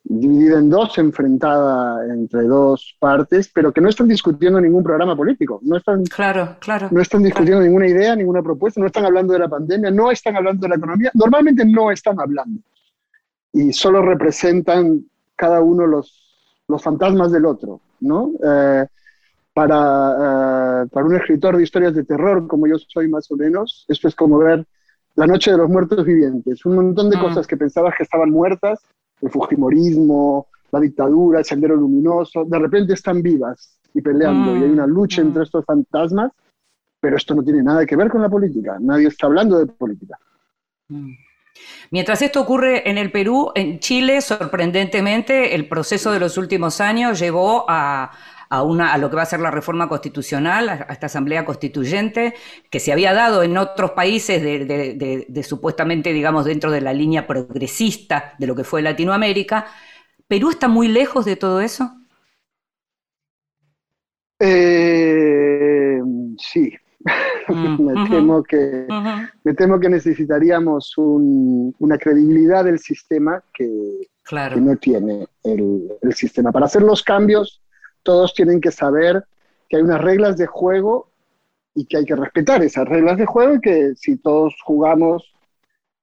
dividida en dos, enfrentada entre dos partes, pero que no están discutiendo ningún programa político, no están, claro, claro, no están discutiendo ninguna idea, ninguna propuesta, no están hablando de la pandemia, no están hablando de la economía, normalmente no están hablando y solo representan cada uno los los fantasmas del otro, ¿no? Eh, para, eh, para un escritor de historias de terror, como yo soy más o menos, esto es como ver La Noche de los Muertos Vivientes, un montón de mm. cosas que pensabas que estaban muertas, el fujimorismo, la dictadura, el sendero luminoso, de repente están vivas y peleando, y hay una lucha mm. entre estos fantasmas, pero esto no tiene nada que ver con la política, nadie está hablando de política. Mm. Mientras esto ocurre en el Perú, en Chile, sorprendentemente, el proceso de los últimos años llevó a, una, a lo que va a ser la reforma constitucional, a, esta asamblea constituyente, que se había dado en otros países de, supuestamente, digamos, dentro de la línea progresista de lo que fue Latinoamérica. ¿Perú está muy lejos de todo eso? Eh, sí, me, temo que, me temo que necesitaríamos una credibilidad del sistema que, no tiene el, el, sistema. Para hacer los cambios, todos tienen que saber que hay unas reglas de juego y que hay que respetar esas reglas de juego y que si todos jugamos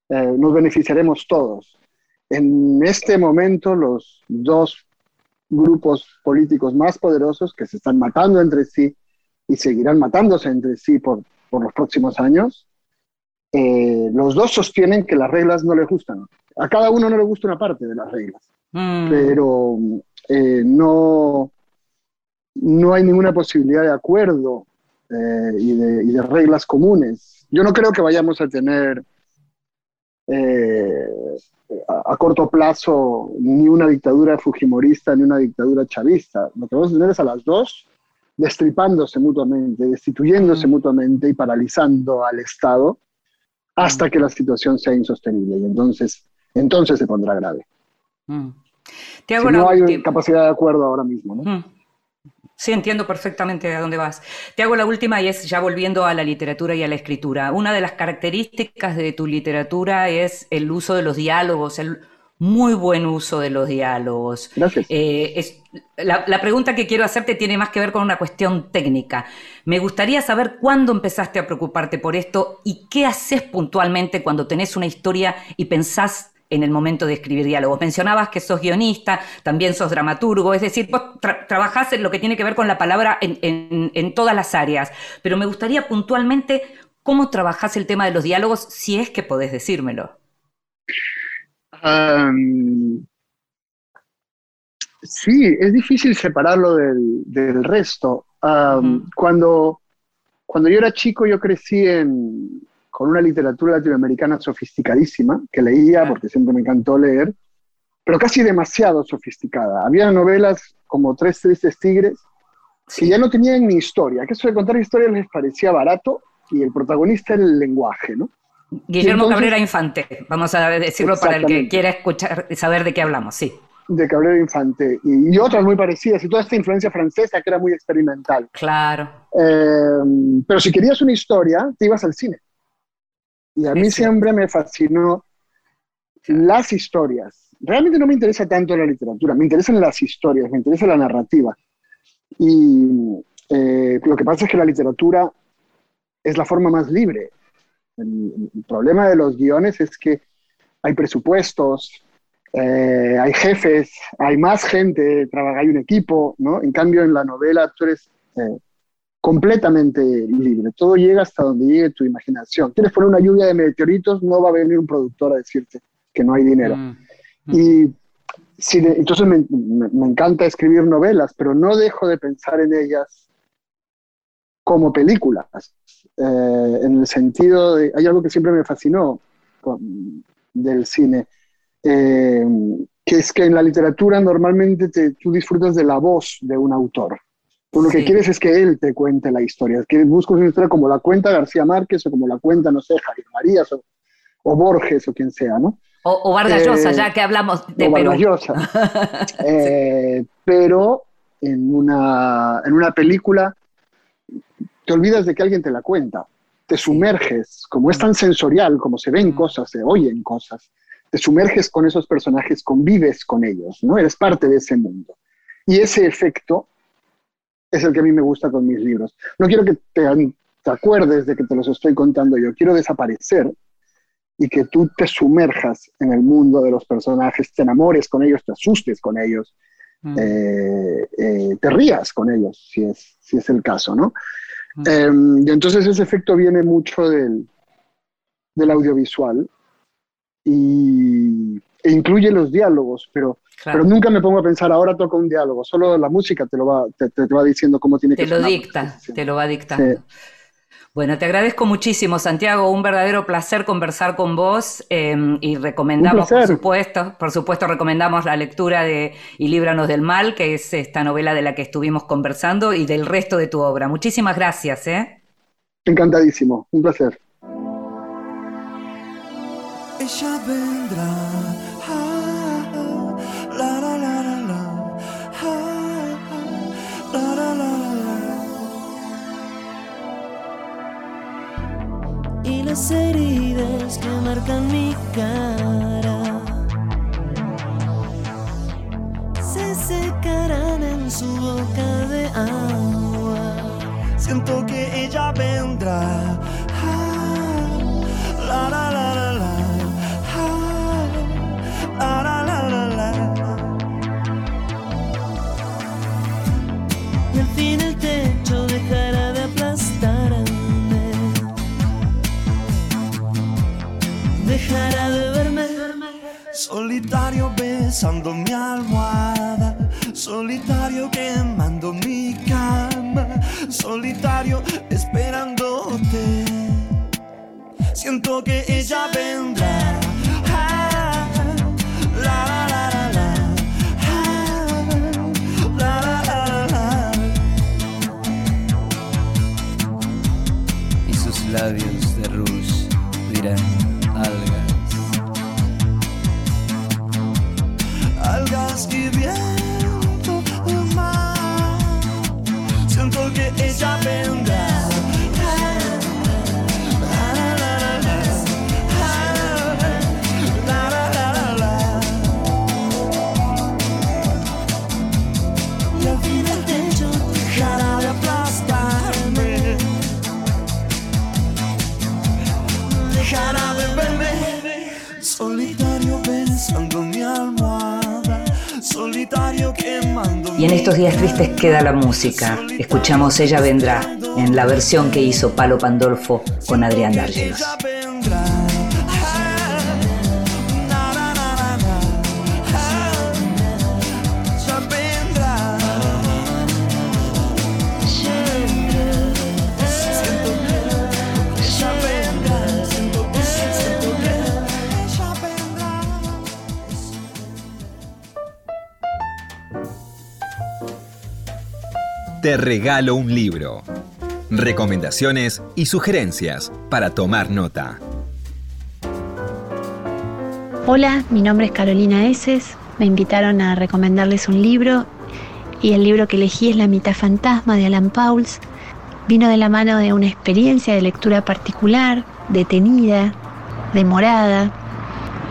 eh, nos beneficiaremos todos. En este momento los dos grupos políticos más poderosos que se están matando entre sí y seguirán matándose entre sí por, por los próximos años, eh, los dos sostienen que las reglas no les gustan. A cada uno no le gusta una parte de las reglas, mm. pero eh, no, no hay ninguna posibilidad de acuerdo y de, y, de, reglas comunes. Yo no creo que vayamos a tener eh, a, corto plazo ni una dictadura fujimorista ni una dictadura chavista. Lo que vamos a tener es a las dos destripándose mutuamente, destituyéndose mm. mutuamente y paralizando al Estado hasta mm. que la situación sea insostenible. Y entonces, entonces se pondrá grave. Mm. no hay capacidad de acuerdo ahora mismo. ¿no? Sí, entiendo perfectamente a dónde vas. Te hago la última y es ya volviendo a la literatura y a la escritura. Una de las características de tu literatura es el uso de los diálogos, el muy buen uso de los diálogos. Gracias. Eh, es, la, la, pregunta que quiero hacerte tiene más que ver con una cuestión técnica. Me gustaría saber cuándo empezaste a preocuparte por esto y qué haces puntualmente cuando tenés una historia y pensás en el momento de escribir diálogos. Mencionabas que sos guionista, también sos dramaturgo, es decir, vos trabajás en lo que tiene que ver con la palabra en, todas las áreas, pero me gustaría puntualmente cómo trabajás el tema de los diálogos, si es que podés decírmelo. sí, es difícil separarlo del, resto. cuando, cuando yo era chico, yo crecí en, con una literatura latinoamericana sofisticadísima, que leía porque siempre me encantó leer, pero casi demasiado sofisticada. Había novelas como Tres Tristes Tigres que ya no tenían ni historia, que eso de contar historias les parecía barato y el protagonista era el lenguaje, ¿no? Guillermo Cabrera Infante, vamos a decirlo para el que quiera escuchar, saber de qué hablamos, sí. De Cabrera Infante y, otras muy parecidas y toda esta influencia francesa que era muy experimental. Claro. Eh, pero si querías una historia, te ibas al cine. Y a mí siempre me fascinó las historias. Realmente no me interesa tanto la literatura, me interesan las historias, me interesa la narrativa. Y eh, lo que pasa es que la literatura es la forma más libre. El, problema de los guiones es que hay presupuestos, eh, hay jefes, hay más gente, hay un equipo, ¿no? En cambio, en la novela tú eres eh, completamente libre. Todo llega hasta donde llegue tu imaginación. Quieres poner una lluvia de meteoritos, no va a venir un productor a decirte que no hay dinero. Mm, mm. Y si entonces me, encanta escribir novelas, pero no dejo de pensar en ellas como películas. Eh, en el sentido de, hay algo que siempre me fascinó del cine, eh, que es que en la literatura normalmente tú disfrutas de la voz de un autor lo que quieres es que él te cuente la historia, que buscas una historia como la cuenta García Márquez o como la cuenta, no sé, Javier Marías o, Borges o quien sea, ¿no? O, Vargas Llosa, eh, ya que hablamos de o Perú. Llosa. Eh, pero en una, en una película te olvidas de que alguien te la cuenta, te sumerges, como es tan sensorial, como se ven cosas, se oyen cosas, te sumerges con esos personajes, convives con ellos, ¿no? Eres parte de ese mundo. Y ese efecto es el que a mí me gusta con mis libros. No quiero que te, acuerdes de que te los estoy contando yo, quiero desaparecer y que tú te sumerjas en el mundo de los personajes, te enamores con ellos, te asustes con ellos, mm. eh, eh, te rías con ellos, si es, si es el caso, ¿no? Mm. Em, y entonces ese efecto viene mucho del, del audiovisual y, e incluye los diálogos, pero pero nunca me pongo a pensar, ahora toca un diálogo, solo la música te lo va, te, va diciendo cómo tiene que Te lo dicta, te lo va dictando. Bueno, te agradezco muchísimo, Santiago. Un verdadero placer conversar con vos em, y recomendamos, por supuesto, por supuesto, recomendamos la lectura de Y líbranos del mal, que es esta novela de la que estuvimos conversando y del resto de tu obra. Muchísimas gracias. ¿eh? Encantadísimo, un placer. Ella vendrá las heridas que marcan mi cara se secarán en su boca de agua. Siento que ella vendrá. Solitario besando mi almohada, solitario quemando mi cama, solitario esperándote. Siento que ella vendrá. Y en estos días tristes queda la música. Escuchamos Ella Vendrá en la versión que hizo Palo Pandolfo con Adrián Dárgelos. Te regalo un libro. Recomendaciones y sugerencias para tomar nota. Hola, mi nombre es Carolina Eses. Me invitaron a recomendarles un libro y el libro que elegí es La mitad fantasma de Alan Pauls. Vino de la mano de una experiencia de lectura particular, detenida, demorada.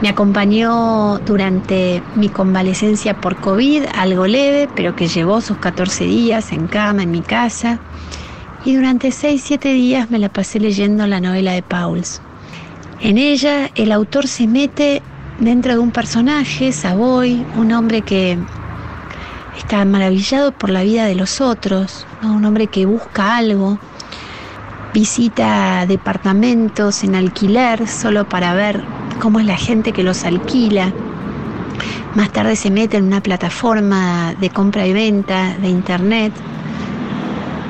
Me acompañó durante mi convalecencia por COVID, algo leve, pero que llevó sus 14 días en cama en mi casa. Y durante 6-7 días me la pasé leyendo la novela de Pauls. En ella el autor se mete dentro de un personaje, Savoy, un hombre que está maravillado por la vida de los otros, un hombre que busca algo, visita departamentos en alquiler solo para ver cómo es la gente que los alquila. Más tarde se mete en una plataforma de compra y venta de internet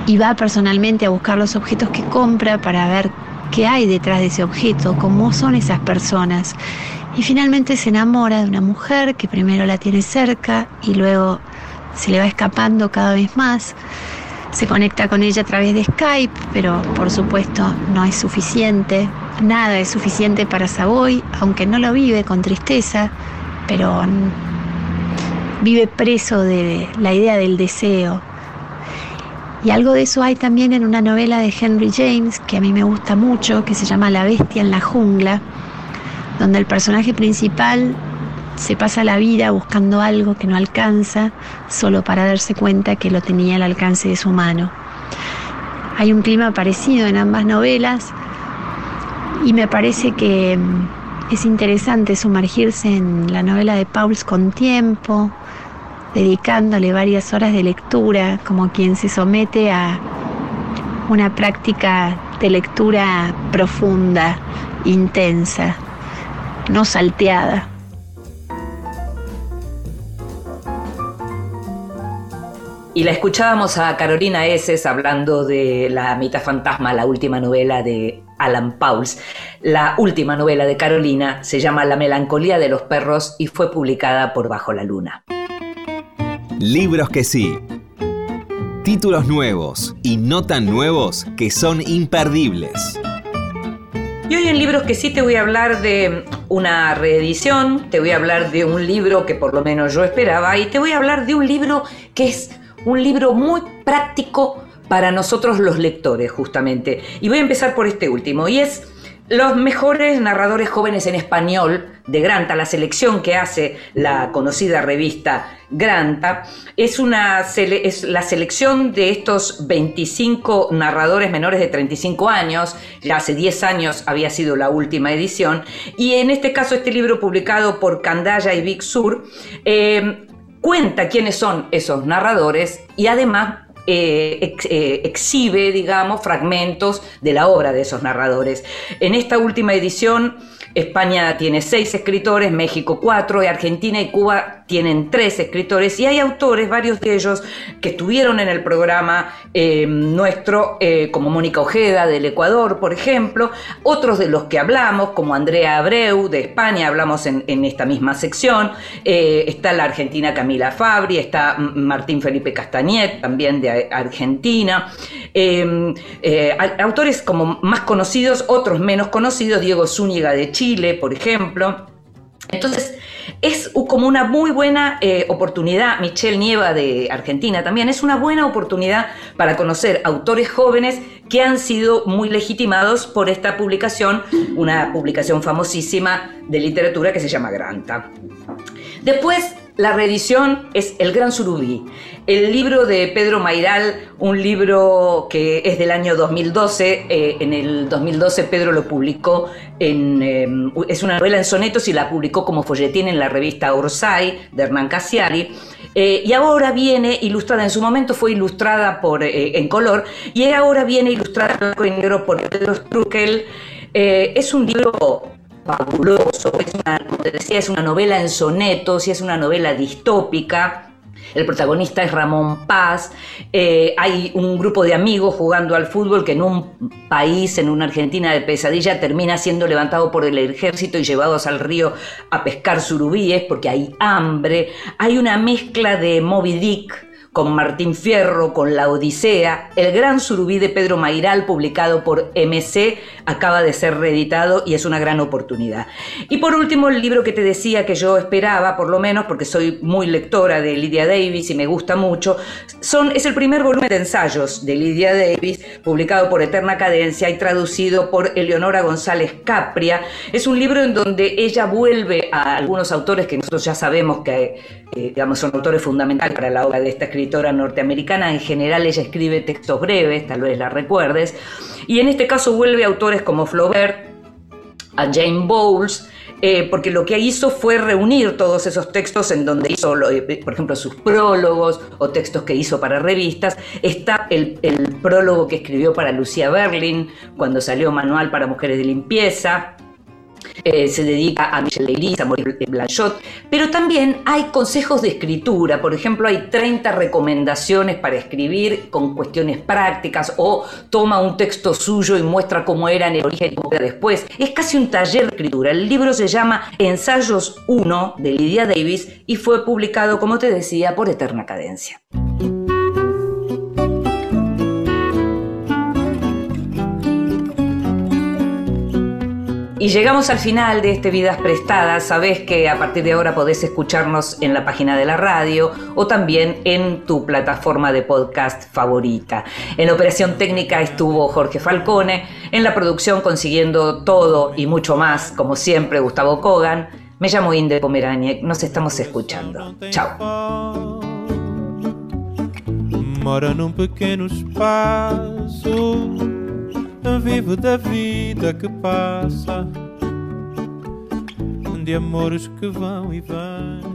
y va personalmente a buscar los objetos que compra para ver qué hay detrás de ese objeto, cómo son esas personas. Y finalmente se enamora de una mujer que primero la tiene cerca y luego se le va escapando cada vez más. Se conecta con ella a través de Skype, pero por supuesto no es suficiente. Nada es suficiente para Savoy, aunque no lo vive con tristeza, pero vive preso de la idea del deseo. Y algo de eso hay también en una novela de Henry James que a mí me gusta mucho, que se llama La bestia en la jungla, donde el personaje principal se pasa la vida buscando algo que no alcanza solo para darse cuenta que lo tenía al alcance de su mano. Hay un clima parecido en ambas novelas y me parece que mm, es interesante sumergirse en la novela de Pauls con tiempo, dedicándole varias horas de lectura, como quien se somete a una práctica de lectura profunda, intensa, no salteada. Y la escuchábamos a Carolina Eses hablando de La mitad fantasma, la última novela de Alan Pauls. La última novela de Carolina se llama La melancolía de los perros y fue publicada por Bajo la Luna. Libros que sí. Títulos nuevos y no tan nuevos que son imperdibles. Y hoy en Libros que sí te voy a hablar de una reedición, te voy a hablar de un libro que por lo menos yo esperaba y te voy a hablar de un libro que es un libro muy práctico para nosotros los lectores justamente. Y voy a empezar por este último y es los mejores narradores jóvenes en español de Granta, la selección que hace la conocida revista Granta, es, una, es la selección de estos 25 narradores menores de 35 años, ya hace 10 años había sido la última edición, y en este caso este libro publicado por Candaya y Big Sur eh, cuenta quiénes son esos narradores y además eh, eh, exhibe, digamos, fragmentos de la obra de esos narradores. En esta última edición, España tiene seis escritores, México cuatro, y Argentina y Cuba tienen tres escritores, y hay autores, varios de ellos, que estuvieron en el programa eh, nuestro, eh, como Mónica Ojeda del Ecuador, por ejemplo, otros de los que hablamos, como Andrea Abreu de España, hablamos en, esta misma sección, eh, está la argentina Camila Fabri, está Martín Felipe Castañet, también de Argentina, autores como más conocidos, otros menos conocidos, Diego Zúñiga de Chile, por ejemplo. Entonces, es como una muy buena eh, oportunidad, Michelle Nieva de Argentina también, es una buena oportunidad para conocer autores jóvenes que han sido muy legitimados por esta publicación, una publicación famosísima de literatura que se llama Granta. Después, la reedición es El Gran Surubí, el libro de Pedro Mairal, un libro que es del año 2012. eh, en el 2012 Pedro lo publicó en. eh, es una novela en sonetos y la publicó como folletín en la revista Orsay de Hernán Casiari. Eh, y ahora viene ilustrada, en su momento fue ilustrada por, en color, y ahora viene ilustrada en blanco y negro por Pedro Struckel. Es un libro fabuloso, es una, es una novela en sonetos y es una novela distópica. El protagonista es Ramón Paz. Eh, hay un grupo de amigos jugando al fútbol que en un país, en una Argentina de pesadilla, termina siendo levantado por el ejército y llevados al río a pescar surubíes porque hay hambre. Hay una mezcla de Moby Dick con Martín Fierro, con La Odisea. El gran surubí de Pedro Mairal, publicado por MC, acaba de ser reeditado y es una gran oportunidad. Y por último, el libro que te decía que yo esperaba, por lo menos, porque soy muy lectora de Lydia Davis y me gusta mucho, es el primer volumen de ensayos de Lydia Davis, publicado por Eterna Cadencia y traducido por Eleonora González Capria. Es un libro en donde ella vuelve a algunos autores que nosotros ya sabemos que eh, son autores fundamentales para la obra de esta escritora norteamericana. En general ella escribe textos breves, tal vez la recuerdes. Y en este caso vuelve a autores como Flaubert, a Jane Bowles, eh, porque lo que hizo fue reunir todos esos textos en donde hizo, por ejemplo, sus prólogos o textos que hizo para revistas. Está el, el prólogo que escribió para Lucía Berlin cuando salió Manual para Mujeres de Limpieza. Eh, se dedica a Michelle Leiris, a Maurice Blanchot, pero también hay consejos de escritura, por ejemplo, hay 30 recomendaciones para escribir con cuestiones prácticas o toma un texto suyo y muestra cómo era en el origen y cómo era después. Es casi un taller de escritura. El libro se llama Ensayos 1 de Lydia Davis y fue publicado, como te decía, por Eterna Cadencia. Y llegamos al final de este Vidas Prestadas. Sabés que a partir de ahora podés escucharnos en la página de la radio o también en tu plataforma de podcast favorita. En la operación técnica estuvo Jorge Falcone, en la producción consiguiendo todo y mucho más, como siempre, Gustavo Kogan. Me llamo Inde Pomeraniec, nos estamos escuchando. Chao. Vivo da vida que passa, de amores que vão e vêm.